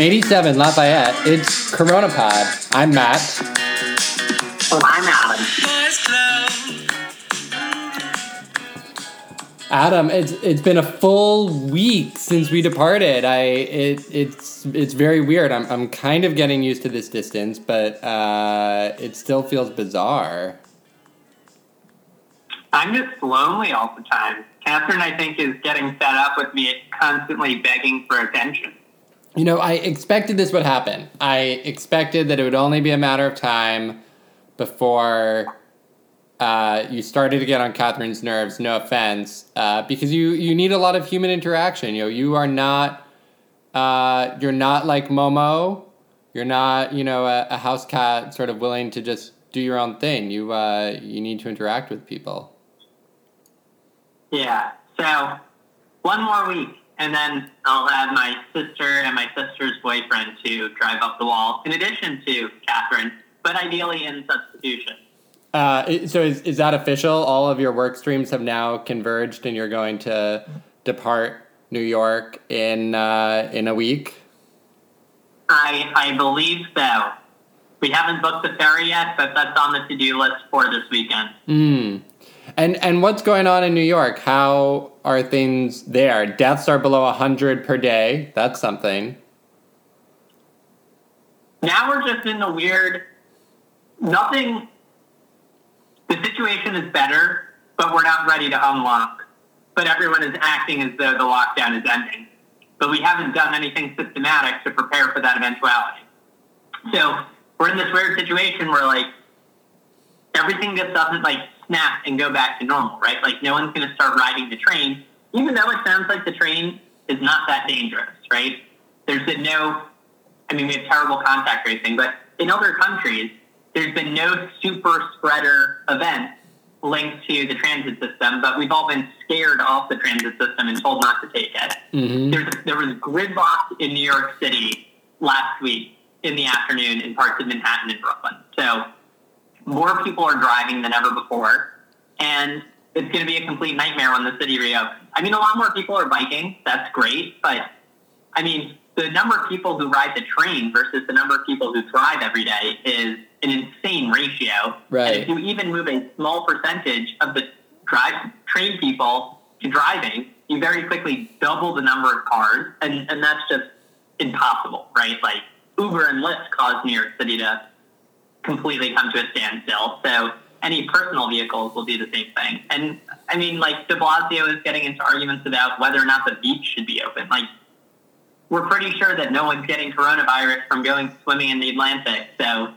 From 87 Lafayette, it's Corona Pod. I'm Matt. Oh, I'm Adam. Adam, it's it's been a full week since we departed. I it it's it's very weird. I'm I'm kind of getting used to this distance, but uh, it still feels bizarre. I'm just lonely all the time. Catherine, I think, is getting fed up with me constantly begging for attention. You know, I expected this would happen. I expected that it would only be a matter of time before uh, you started to get on Catherine's nerves. No offense, uh, because you you need a lot of human interaction. You know, you are not uh, you're not like Momo. You're not you know a, a, house cat, sort of willing to just do your own thing. You uh, you need to interact with people. Yeah. So one more week and then I'll have my sister and my sister's boyfriend to drive up the wall, in addition to Catherine, but ideally in substitution. Uh, so is, is that official? All of your work streams have now converged, and you're going to depart New York in uh, in a week. I I believe so. We haven't booked the ferry yet, but that's on the to do list for this weekend. Hmm. And and what's going on in New York? How are things there? Deaths are below 100 per day. That's something. Now we're just in the weird nothing the situation is better, but we're not ready to unlock. But everyone is acting as though the lockdown is ending. But we haven't done anything systematic to prepare for that eventuality. So we're in this weird situation where like everything just doesn't like snap and go back to normal, right? Like no one's going to start riding the train, even though it sounds like the train is not that dangerous, right? There's been no, I mean, we have terrible contact tracing, but in other countries, there's been no super spreader event linked to the transit system, but we've all been scared off the transit system and told not to take it. Mm-hmm. there was gridlock in New York City last week in the afternoon in parts of Manhattan and Brooklyn. So more people are driving than ever before, and it's going to be a complete nightmare when the city reopens. I mean, a lot more people are biking. That's great, but I mean, the number of people who ride the train versus the number of people who drive every day is an insane ratio. Right. And if you even move a small percentage of the drive train people to driving, you very quickly double the number of cars, and, and that's just impossible, right? Like Uber and Lyft cause New York City to completely come to a standstill. So any personal vehicles will do the same thing. And I mean, like De Blasio is getting into arguments about whether or not the beach should be open. Like we're pretty sure that no one's getting coronavirus from going swimming in the Atlantic. So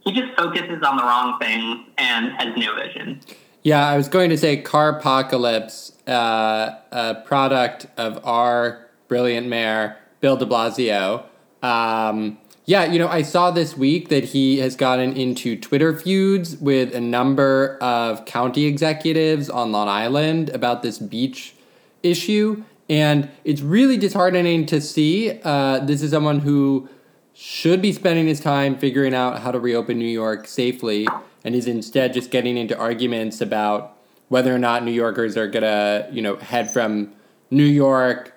he just focuses on the wrong things and has no vision. Yeah, I was going to say Car Apocalypse, uh, a product of our brilliant mayor, Bill de Blasio. Um, yeah, you know, I saw this week that he has gotten into Twitter feuds with a number of county executives on Long Island about this beach issue. And it's really disheartening to see. Uh, this is someone who should be spending his time figuring out how to reopen New York safely and is instead just getting into arguments about whether or not New Yorkers are going to, you know, head from New York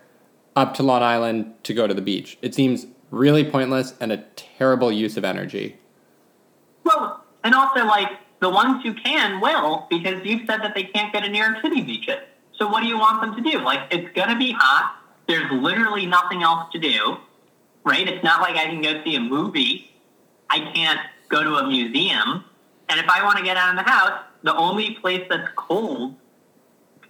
up to Long Island to go to the beach. It seems really pointless and a terrible use of energy. Well, and also like the ones who can will because you've said that they can't go to New York City beaches. So what do you want them to do? Like it's gonna be hot. There's literally nothing else to do, right? It's not like I can go see a movie. I can't go to a museum. And if I want to get out of the house, the only place that's cold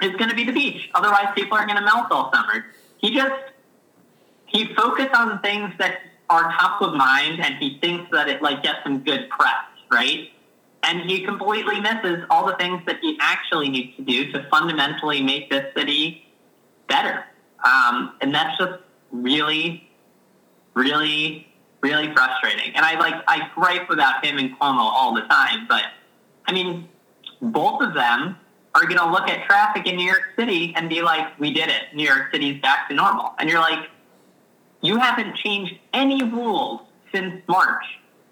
is going to be the beach. Otherwise, people are going to melt all summer. He just he focused on things that are top of mind and he thinks that it like gets him good press, right? And he completely misses all the things that he actually needs to do to fundamentally make this city better. Um, and that's just really, really, really frustrating. And I like I gripe about him and Cuomo all the time, but I mean, both of them are going to look at traffic in New York City and be like, "We did it. New York City's back to normal." And you're like, you haven't changed any rules since March,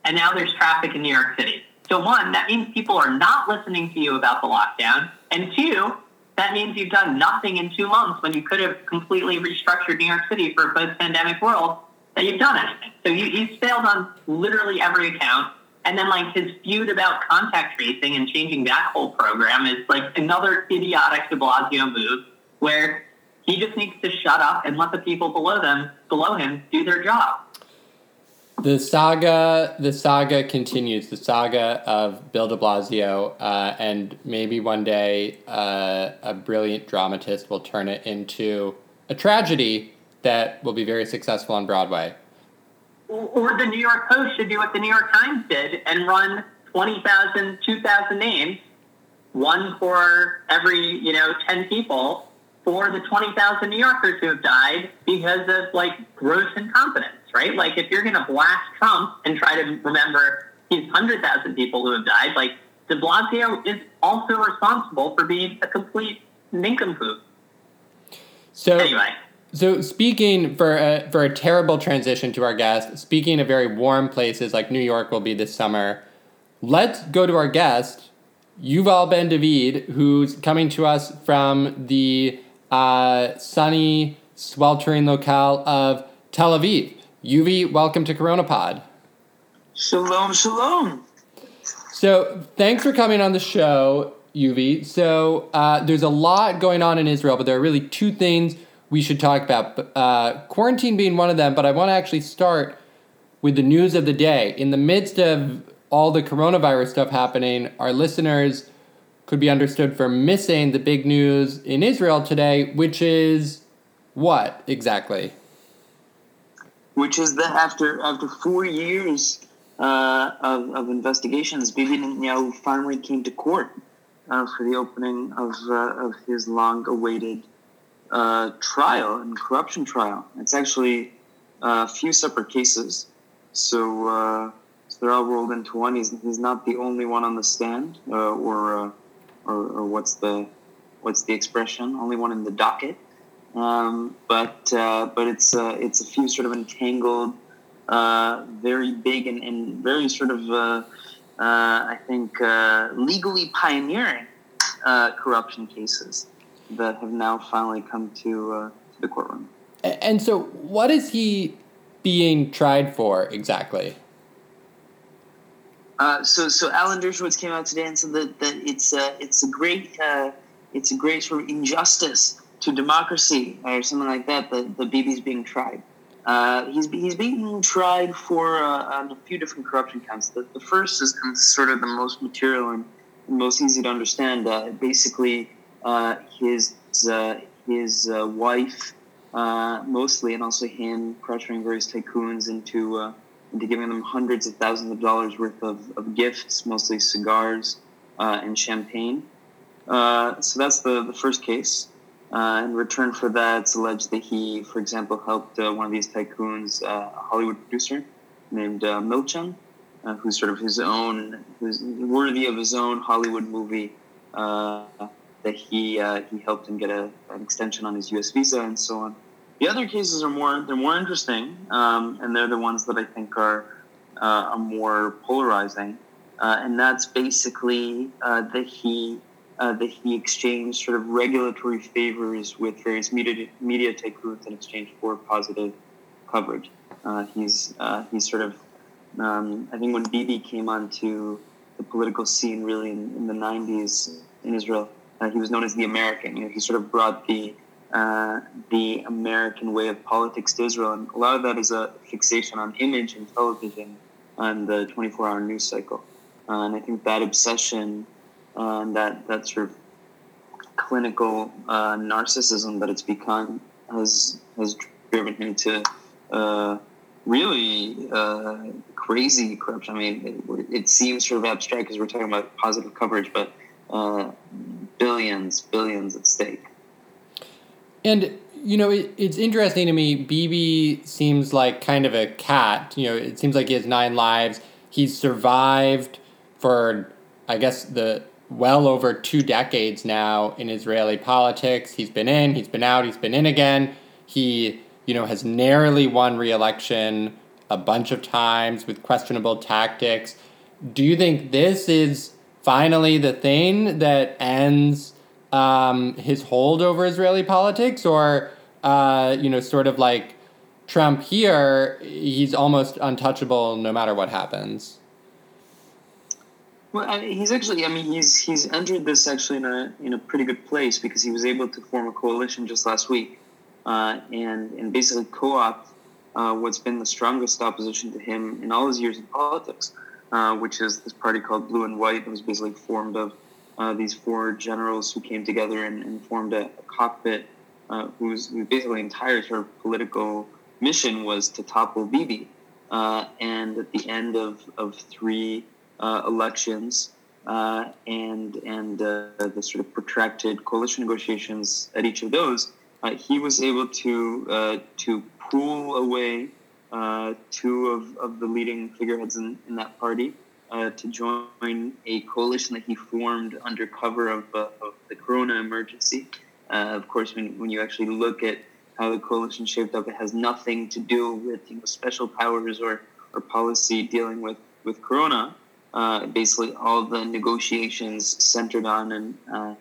and now there's traffic in New York City. So, one, that means people are not listening to you about the lockdown. And two, that means you've done nothing in two months when you could have completely restructured New York City for a post pandemic world. that you've done anything. So you, he's failed on literally every account. And then like his feud about contact tracing and changing that whole program is like another idiotic De Blasio move where he just needs to shut up and let the people below them below him do their job. The saga, the saga continues. The saga of Bill De Blasio, uh, and maybe one day uh, a brilliant dramatist will turn it into a tragedy that will be very successful on Broadway. Or the New York Post should do what the New York Times did and run 20,000, 2,000 names, one for every, you know, 10 people for the 20,000 New Yorkers who have died because of like gross incompetence, right? Like if you're going to blast Trump and try to remember these 100,000 people who have died, like de Blasio is also responsible for being a complete nincompoop. So anyway. So speaking for a, for a terrible transition to our guest, speaking of very warm places like New York will be this summer, let's go to our guest, Yuval Ben David, who's coming to us from the uh, sunny, sweltering locale of Tel Aviv. Yuvi, welcome to Corona Pod. Shalom, shalom. So, thanks for coming on the show, Yuvi. So, uh, there's a lot going on in Israel, but there are really two things we should talk about. Uh, quarantine being one of them, but I want to actually start with the news of the day. In the midst of all the coronavirus stuff happening, our listeners could be understood for missing the big news in Israel today, which is what exactly? Which is that after after four years uh, of, of investigations, Bibi Netanyahu finally came to court uh, for the opening of uh, of his long-awaited uh, trial and corruption trial. It's actually a few separate cases, so, uh, so they're all rolled into one. He's, he's not the only one on the stand, uh, or or, or what's the what's the expression? Only one in the docket. Um, but uh, but it's uh, it's a few sort of entangled, uh, very big and, and very sort of uh, uh, I think uh, legally pioneering corruption cases that have now finally come to, to the courtroom. And so, what is he being tried for exactly? Uh, so, so Alan Dershowitz came out today and said that, that it's a, it's a great uh, it's a great sort of injustice to democracy or something like that. That the Bibi's being tried. Uh, he's he's being tried for uh, on a few different corruption counts. The, the first is sort of the most material and most easy to understand. Uh, basically, his his wife mostly, and also him pressuring various tycoons into into giving them hundreds of thousands of dollars worth of, of gifts, mostly cigars uh, and champagne. Uh, so that's the, the first case. Uh, in return for that, it's alleged that he, for example, helped uh, one of these tycoons, uh, a Hollywood producer named uh, Milchan, who's sort of his own, who's worthy of his own Hollywood movie. that he he helped him get a, an extension on his U.S. visa and so on. The other cases are more they're more interesting, um, and they're the ones that I think are uh, are more polarizing, uh, and that's basically uh, that he uh, that he exchanged sort of regulatory favors with various media media tycoons in exchange for positive coverage. Uh, he's uh, he's sort of um, I think when Bibi came onto the political scene really in, in the '90s in Israel, he was known as the American. You know, he sort of brought the uh, the American way of politics to Israel. And a lot of that is a fixation on image and television and the 24 hour news cycle. Uh, and I think that obsession uh, and that, that sort of clinical uh, narcissism that it's become has, has driven him to uh, really crazy corruption. I mean, it, it, seems sort of abstract because we're talking about positive coverage, but billions, billions at stake. And you know, it, it's interesting to me. Bibi seems like kind of a cat. You know, it seems like he has nine lives. He's survived for, I guess, the well over two decades now in Israeli politics. He's been in, he's been out, he's been in again. He, you know, has narrowly won re-election a bunch of times with questionable tactics. Do you think this is finally the thing that ends? Um, his hold over Israeli politics, or uh, you know, sort of like Trump here, he's almost untouchable no matter what happens. Well, I, he's actually. I mean, he's he's entered this actually in a in a pretty good place because he was able to form a coalition just last week, uh, and and basically co-opt uh, what's been the strongest opposition to him in all his years in politics, uh, which is this party called Blue and White. that was basically formed of uh, these four generals who came together and, and formed a, a cockpit, uh, whose, basically entire sort of political mission was to topple Bibi. Uh, and at the end of, of three uh, elections uh, and and uh, the sort of protracted coalition negotiations at each of those, he was able to to pull away two of, of the leading figureheads in, in that party to join a coalition that he formed under cover of, of the Corona emergency. of course, when, when you actually look at how the coalition shaped up, it has nothing to do with you know, special powers or, or policy dealing with, with Corona uh, basically all the negotiations centered on and uh,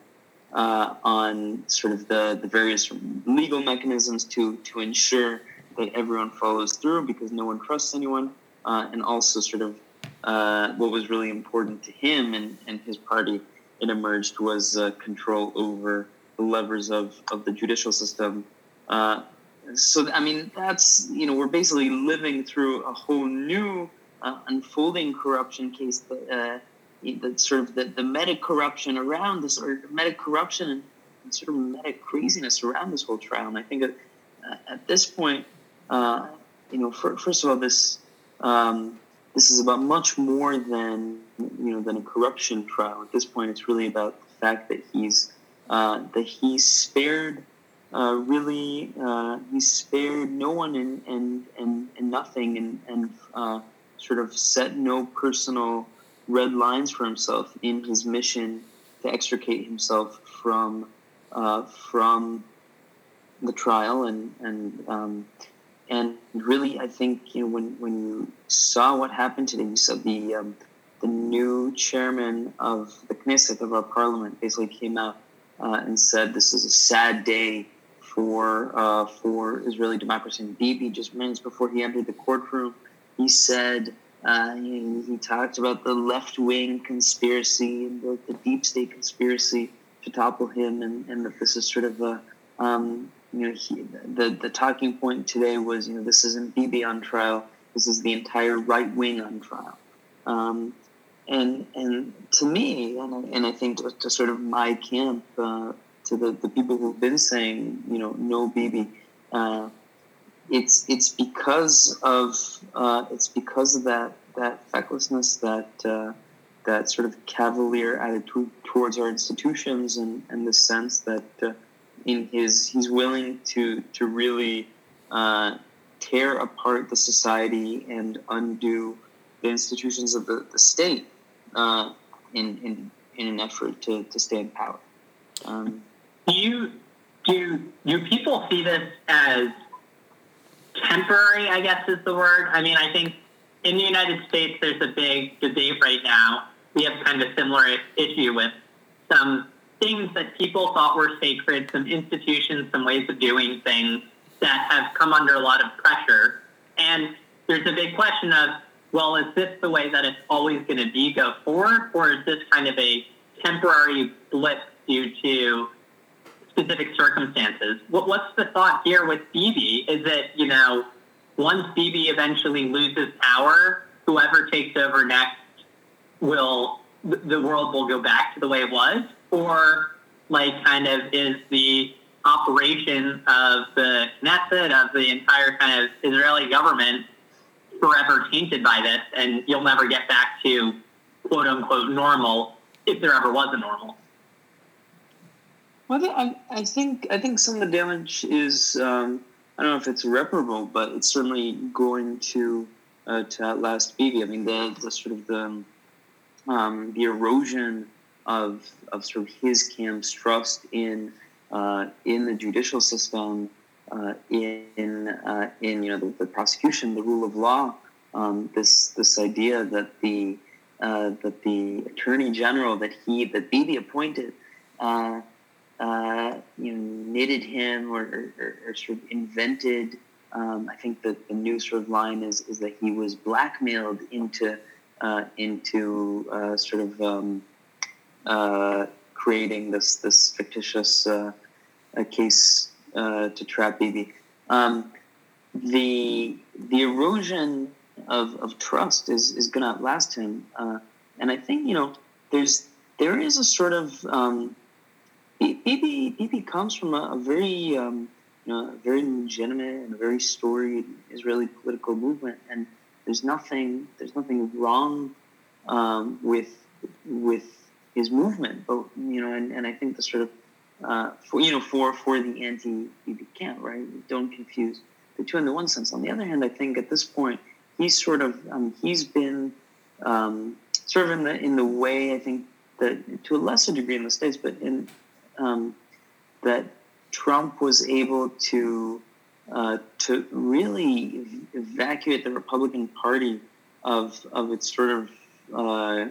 uh, on sort of the, the various legal mechanisms to to ensure that everyone follows through because no one trusts anyone, uh, and also sort of uh, what was really important to him and, and his party. It emerged was uh, control over the levers of, of the judicial system. so I mean that's you know we're basically living through a whole new uh, unfolding corruption case, that, uh, the sort of the, the meta corruption around this, or meta corruption and, sort of meta craziness around this whole trial. And I think that uh, at this point, uh, you know, for, first of all, this um, this is about much more than you know than a corruption trial. At this point, it's really about the fact that he's uh, that he spared. Uh, really, he spared no one and and and, and nothing, and and sort of set no personal red lines for himself in his mission to extricate himself from uh, from the trial and and um, and really I think you know when when you saw what happened today you saw the um, the new chairman of the Knesset of our parliament basically came out uh, and said this is a sad day for uh, for Israeli democracy. And Bibi just minutes before he entered the courtroom he said uh, he, he, talked about the left wing conspiracy and the, the, deep state conspiracy to topple him, and, and that this is sort of a um, you know he, the the talking point today was you know this isn't Bibi on trial, this is the entire right wing on trial. Um, and and to me, and I, and I think to, to sort of my camp, uh, to the, the people who've been saying, you know, no Bibi, uh, it's it's because of uh, it's because of that that fecklessness, that uh, that sort of cavalier attitude towards our institutions, and, and the sense that uh, in his he's willing to to really uh, tear apart the society and undo the institutions of the, the state uh, in, in in an effort to, to stay in power. Um, do you do do people see this as temporary, I guess is the word. I mean, I think in the United States, there's a big debate right now. We have kind of a similar issue with some things that people thought were sacred, some institutions, some ways of doing things that have come under a lot of pressure. And there's a big question of, well, is this the way that it's always going to be go forward, or is this kind of a temporary blip due to specific circumstances. What, what's the thought here with Bibi? Is it, you know, once Bibi eventually loses power, whoever takes over next will, the world will go back to the way it was? Or, like, kind of is the operation of the Knesset, of the entire kind of Israeli government, forever tainted by this, and you'll never get back to quote unquote normal if there ever was a normal? Well, I, I think I think some of the damage is um, I don't know if it's irreparable, but it's certainly going to uh, to outlast Bibi. I mean, the, the sort of the um, the erosion of of sort of his camp's trust in uh, in the judicial system, uh, in uh, in you know the, the, prosecution, the rule of law. Um, this this idea that the uh, that the attorney general that he that Bibi appointed uh, uh, you know, knitted him or, or, or, sort of invented um, I think that the new sort of line is is that he was blackmailed into into sort of um, uh, creating this this fictitious uh, case uh, to trap Bibi. Um, the the erosion of, of trust is, is going to outlast him, uh, and I think you know there's there is a sort of um, Bibi comes from a, a very um, you know, a very legitimate and a very storied Israeli political movement, and there's nothing there's nothing wrong um, with with his movement, but you know, and, and I think the sort of uh, for you know for for the anti camp, right? Don't confuse the two in the one sense. On the other hand, I think at this point he's sort of um, he's been um, sort of in the in the way I think that to a lesser degree in the states, but in um, that Trump was able to uh, to really evacuate the Republican Party of of its sort of uh,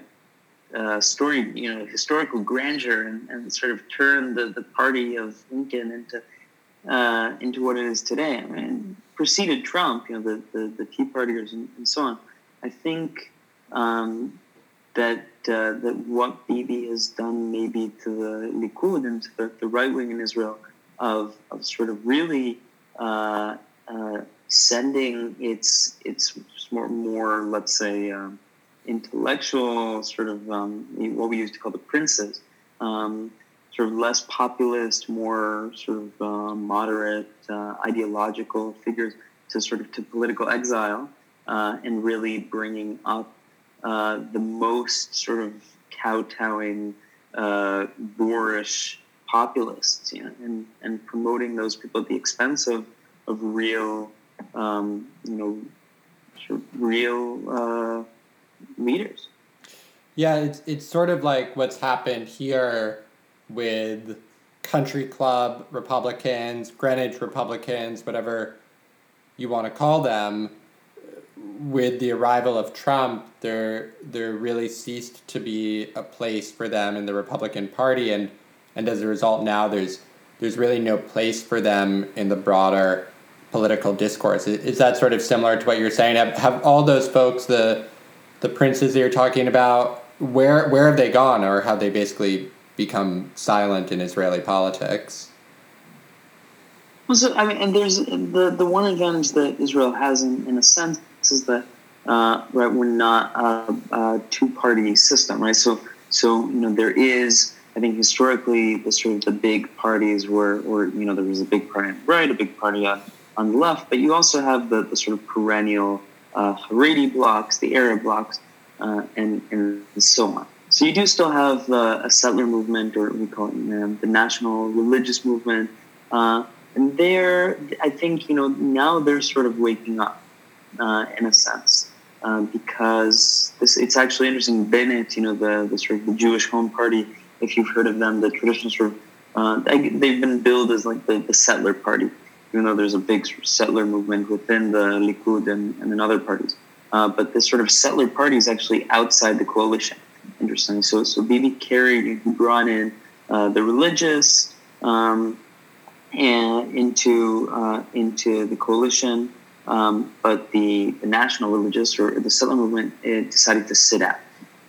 uh, story, you know, historical grandeur, and, and sort of turn the, the party of Lincoln into uh, into what it is today. I mean, preceded Trump, you know, the the, the Tea Partiers and, and so on. I think um, that uh, that what Bibi has done maybe to the Likud and to the, the right wing in Israel of, of sort of really uh, uh, sending its its more more let's say um, intellectual sort of um, what we used to call the princes, um, sort of less populist, more sort of uh, moderate uh, ideological figures to sort of to political exile uh, and really bringing up uh, the most sort of kowtowing, boorish populists, you know, and, and promoting those people at the expense of, of real, um, you know, sort of real leaders. Yeah, it's, it's sort of like what's happened here with country club Republicans, Greenwich Republicans, whatever you want to call them. With the arrival of Trump, there there really ceased to be a place for them in the Republican Party, and and as a result now there's there's really no place for them in the broader political discourse. Is, that sort of similar to what you're saying? Have, have all those folks, the the princes that you're talking about, where where have they gone, or have they basically become silent in Israeli politics? Well, so I mean, and there's the the one advantage that Israel has, in, in a sense, is that uh, right we're not a, a two party system, right? So so you know there is I think historically the sort of the big parties were, or you know, there was a big party on the right, a big party on, on the left, but you also have the, the sort of perennial uh, Haredi blocs, the Arab blocs, uh, and, and so on. So you do still have uh, a settler movement, or we call it the national religious movement, uh, and there, I think you know now they're sort of waking up uh, in a sense. Uh, because this, it's actually interesting. Bennett, you know, the, the sort of the Jewish Home Party, if you've heard of them, the traditional sort of uh, they've been billed as like the, the settler party, even though there's a big settler movement within the Likud and, and in other parties. Uh, but this sort of settler party is actually outside the coalition. Interesting. So, so Bibi carried, brought in uh, the religious um, and into uh, into the coalition, um, but the, the national religious or the settler movement decided to sit out.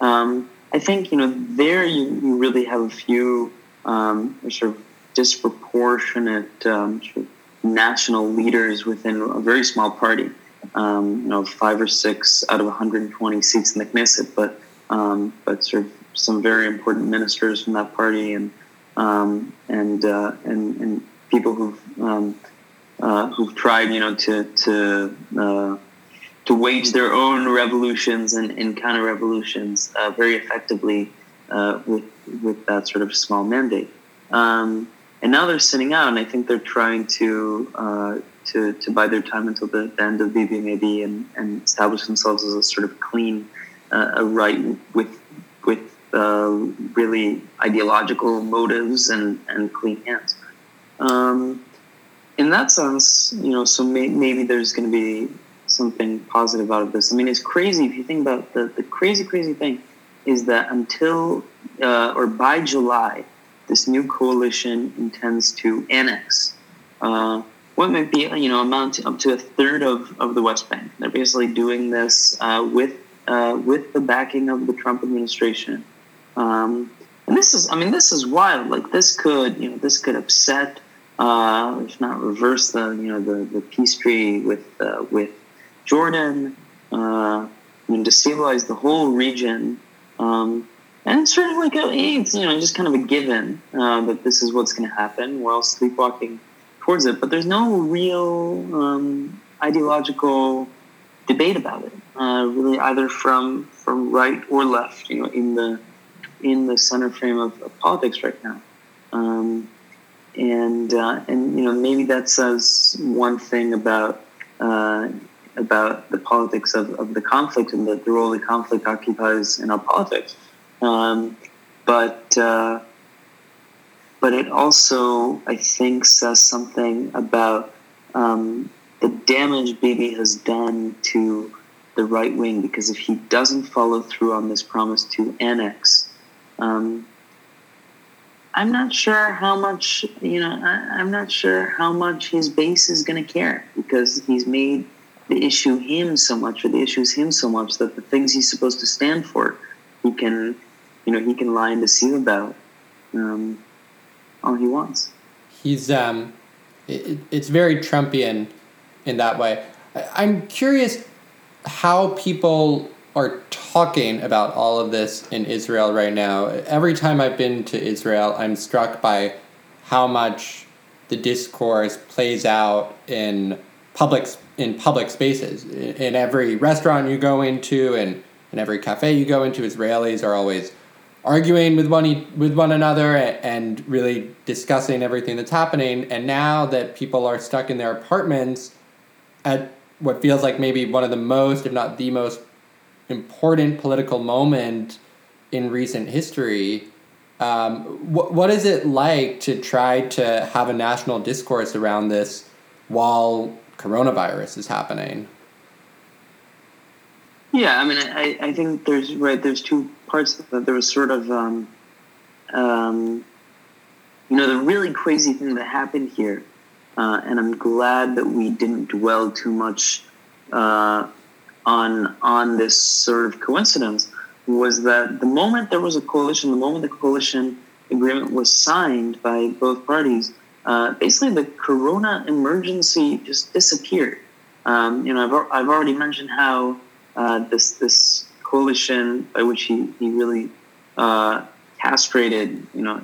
Um, I think you know there you, you really have a few um, sort of disproportionate um, sort of national leaders within a very small party. Um, you know, five or six out of 120 seats in the Knesset, but um, but sort of some very important ministers from that party and um, and, uh, and and people who've um, uh, who've tried you know to to uh, to wage their own revolutions and, and counter revolutions uh, very effectively uh, with with that sort of small mandate. Um, and now they're sitting out, and I think they're trying to uh, to to bide their time until the, the end of maybe, and, and establish themselves as a sort of clean, uh, a right with with uh, really ideological motives and and clean hands. Um, in that sense, you know, so may, maybe there's going to be something positive out of this. I mean, it's crazy if you think about the, the crazy, crazy thing is that until uh, or by July, this new coalition intends to annex uh, what might be you know amount to up to a third of, of the West Bank. They're basically doing this uh, with uh, with the backing of the Trump administration. Um, and this is, I mean, this is wild. Like this could, you know, this could upset, uh, if not reverse the, you know, the, the peace treaty with uh, with Jordan, uh, and destabilize the whole region. Um, and it's sort of like a, it's you know just kind of a given uh, that this is what's going to happen. We're all sleepwalking towards it, but there's no real um, ideological debate about it, uh, really, either from from right or left. You know, in the in the center frame of, of politics right now, um, and uh, and you know maybe that says one thing about. Uh, about the politics of, of the conflict and the, the role the conflict occupies in our politics. Um, but uh, but it also, I think, says something about um, the damage Bibi has done to the right wing. Because if he doesn't follow through on this promise to annex, um, I'm not sure how much you know. I, I'm not sure how much his base is going to care because he's made the issue him so much, or the issues him so much that the things he's supposed to stand for, he can you know he can lie and deceive about um, all he wants. He's um, it, it's very Trumpian in that way. I'm curious how people are talking about all of this in Israel right now. Every time I've been to Israel, I'm struck by how much the discourse plays out in public in public spaces. In, in every restaurant you go into and in every cafe you go into, Israelis are always arguing with one with one another and really discussing everything that's happening. And now that people are stuck in their apartments at what feels like maybe one of the most, if not the most important political moment in recent history, um, what, what is it like to try to have a national discourse around this while coronavirus is happening? Yeah, I mean, I, I think there's right. There's two parts that there was sort of, um, um, you know, the really crazy thing that happened here, uh, and I'm glad that we didn't dwell too much uh, on on this sort of coincidence. Was that the moment there was a coalition, the moment the coalition agreement was signed by both parties, uh, basically the Corona emergency just disappeared. Um, you know, I've, I've already mentioned how uh, this this coalition by which he he really uh, castrated you know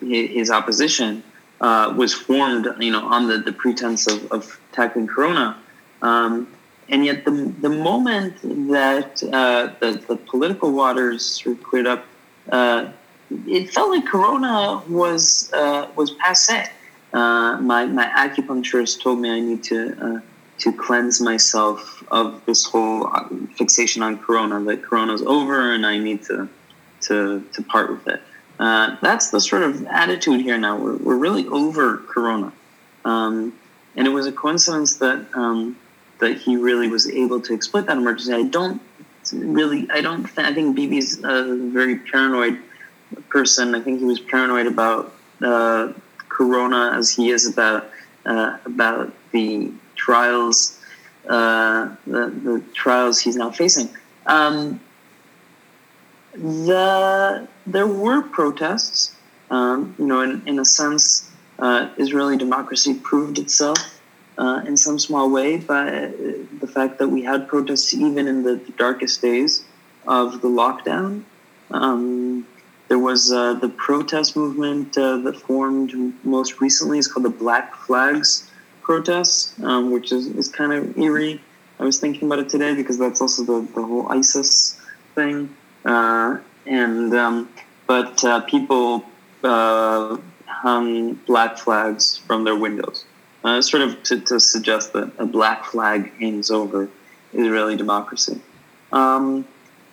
his, opposition uh, was formed you know on the, the pretense of, of tackling Corona. Um, and yet, the, the moment that uh, the, the political waters of cleared up, uh, it felt like Corona was uh, was passe. my my acupuncturist told me I need to to cleanse myself of this whole uh, fixation on Corona. That Corona's over, and I need to to to part with it. Uh, that's the sort of attitude here now. We're we're really over Corona, um, and it was a coincidence that um, that he really was able to exploit that emergency. I don't really. I don't. Th- I think Bibi's a very paranoid person. I think he was paranoid about uh, Corona as he is about uh, about the trials, uh, the, the trials he's now facing. Um, the there were protests. Um, you know, in, in a sense, uh, Israeli democracy proved itself uh, in some small way by the fact that we had protests even in the, the darkest days of the lockdown. Um, there was uh, the protest movement uh, that formed most recently. It's called the Black Flags protests, um, which is, is kind of eerie. I was thinking about it today because that's also the, the whole ISIS thing. Uh, and um, but uh, people uh, hung black flags from their windows, uh, sort of to, to, suggest that a black flag hangs over Israeli democracy. Um,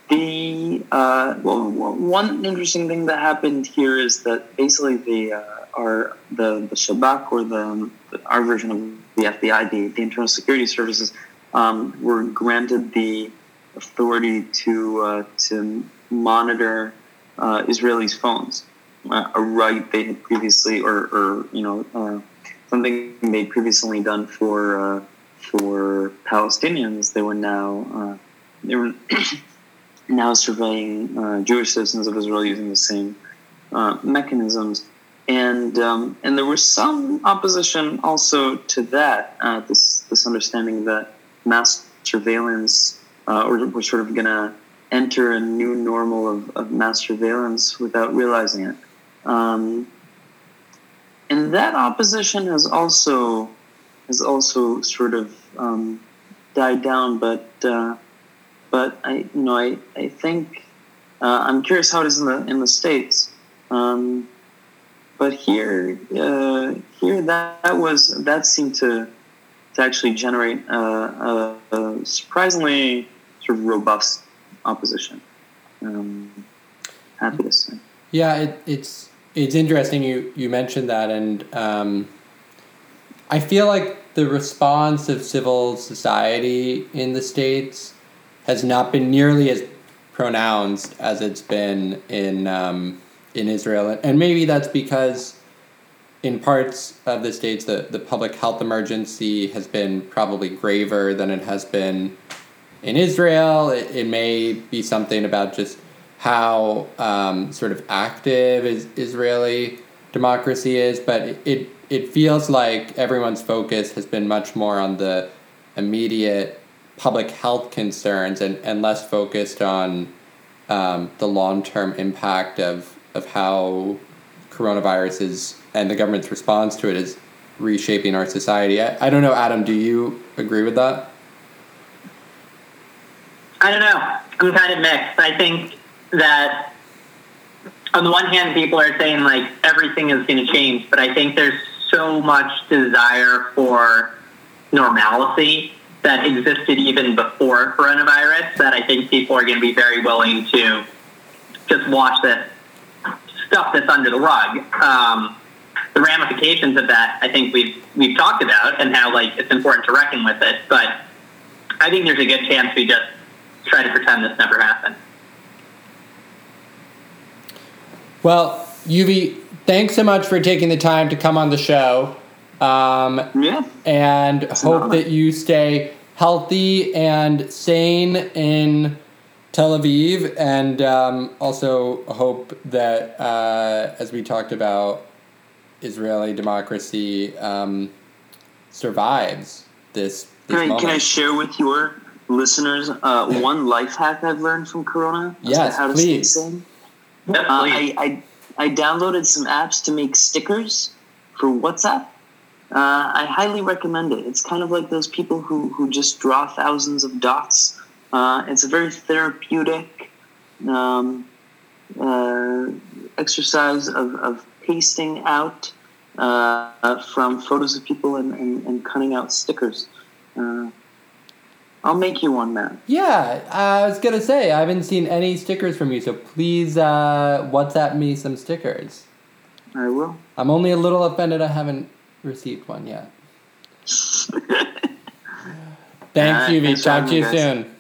the uh, well, one interesting thing that happened here is that basically the uh, our the the Shabak or the, our version of the FBI, the, the Internal Security Services, um, were granted the authority to uh, to monitor uh, Israelis' phones, uh, a right they had previously or, or you know uh, something they'd previously done for uh, for Palestinians. They were now uh, they were now surveying uh, Jewish citizens of Israel using the same uh, mechanisms. And um, and there was some opposition also to that. Uh, this this understanding that mass surveillance, uh, or we're sort of going to enter a new normal of, of mass surveillance without realizing it. Um, and that opposition has also has also sort of um, died down, but uh, but I you know I I think uh, I'm curious how it is in the in the states. Um, but here uh, here that, that was that seemed to to actually generate a, a, a surprisingly sort of robust opposition. Um, happy to say. Yeah, it, it's it's interesting you you mentioned that, and um, I feel like the response of civil society in the states has not been nearly as pronounced as it's been in um, in Israel, and maybe that's because in parts of the states the, the public health emergency has been probably graver than it has been in Israel. It, it may be something about just how um, sort of active is Israeli democracy is, but it it feels like everyone's focus has been much more on the immediate public health concerns and, and less focused on um, the long term impact of of how coronavirus is and the government's response to it is reshaping our society. I, I don't know, Adam, do you agree with that? I don't know. I'm kind of mixed. I think that on the one hand, people are saying like everything is going to change, but I think there's so much desire for normalcy that existed even before coronavirus that I think people are going to be very willing to just watch this stuff that's under the rug. Um, the ramifications of that, I think we've we've talked about, and how like it's important to reckon with it. But I think there's a good chance we just try to pretend this never happened. Well, Yuvi, thanks so much for taking the time to come on the show. Um, yeah. And hope that you stay healthy and sane in Tel Aviv, and um, also hope that, uh, as we talked about, Israeli democracy um, survives this. this can, I, can I share with your listeners uh, one life hack I've learned from Corona? Yes, how to please. Stay sane? Yeah, Uh, please. I, I, I downloaded some apps to make stickers for WhatsApp. Uh, I highly recommend it. It's kind of like those people who, who just draw thousands of dots. Uh, it's a very therapeutic um, uh, exercise of, of pasting out uh, from photos of people and, and, and cutting out stickers. Uh, I'll make you one, Matt. Yeah, I was gonna say I haven't seen any stickers from you, so please uh, WhatsApp me some stickers. I will. I'm only a little offended I haven't received one yet. Thanks, Yuvi. Talk to you guys. soon.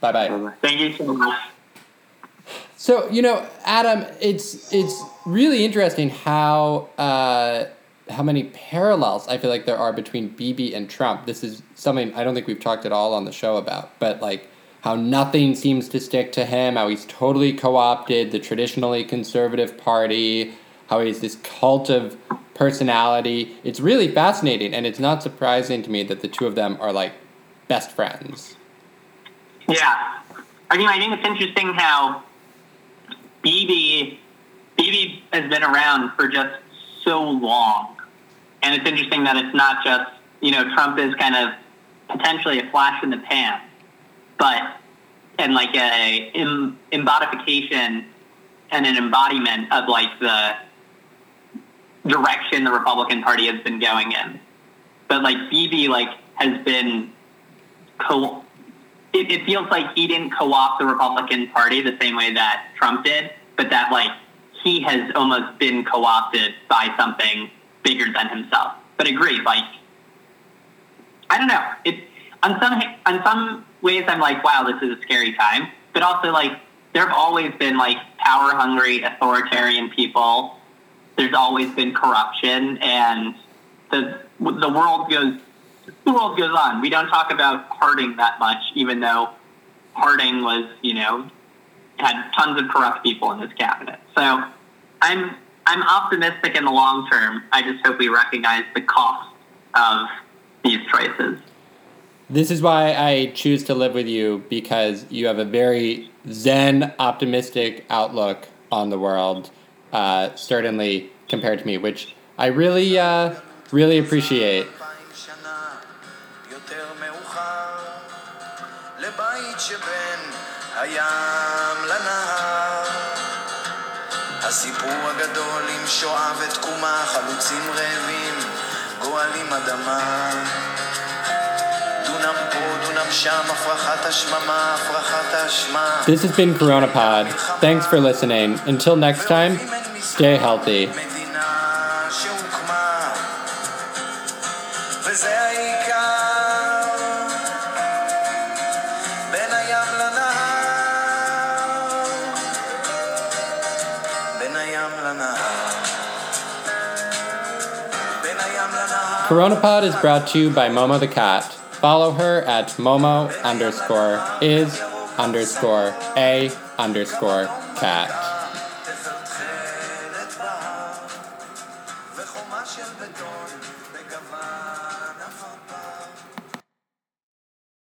Bye bye. Thank you so much. So you know, Adam, it's it's really interesting how uh, how many parallels I feel like there are between Bibi and Trump. This is something I don't think we've talked at all on the show about, but like how nothing seems to stick to him, how he's totally co-opted the traditionally conservative party, how he's this cult of personality. It's really fascinating, and it's not surprising to me that the two of them are like best friends. Yeah. I mean, I think it's interesting how Bibi, Bibi has been around for just so long. And it's interesting that it's not just, you know, Trump is kind of potentially a flash in the pan, but, and like a em, embodification and an embodiment of like the direction the Republican Party has been going in. But like Bibi, like, has been co- it, it feels like he didn't co-opt the Republican Party the same way that Trump did, but that like he has almost been co-opted by something bigger than himself. But agree, like I don't know. It on some on some ways I'm like, wow, this is a scary time. But also like there have always been like power hungry authoritarian people. There's always been corruption and the the world goes the world goes on. We don't talk about Harding that much, even though Harding was, you know, had tons of corrupt people in his cabinet. So I'm I'm optimistic in the long term. I just hope we recognize the cost of these choices. This is why I choose to live with you because you have a very zen, optimistic outlook on the world, uh, certainly compared to me, which I really, uh, really appreciate. הסיפור הגדול עם שואה ותקומה, חלוצים רעבים, גואלים אדמה. This has been Corona Pod. Thanks for listening. Until next time, stay healthy. CoronaPod is brought to you by Momo the Cat. Follow her at Momo underscore is underscore a underscore cat.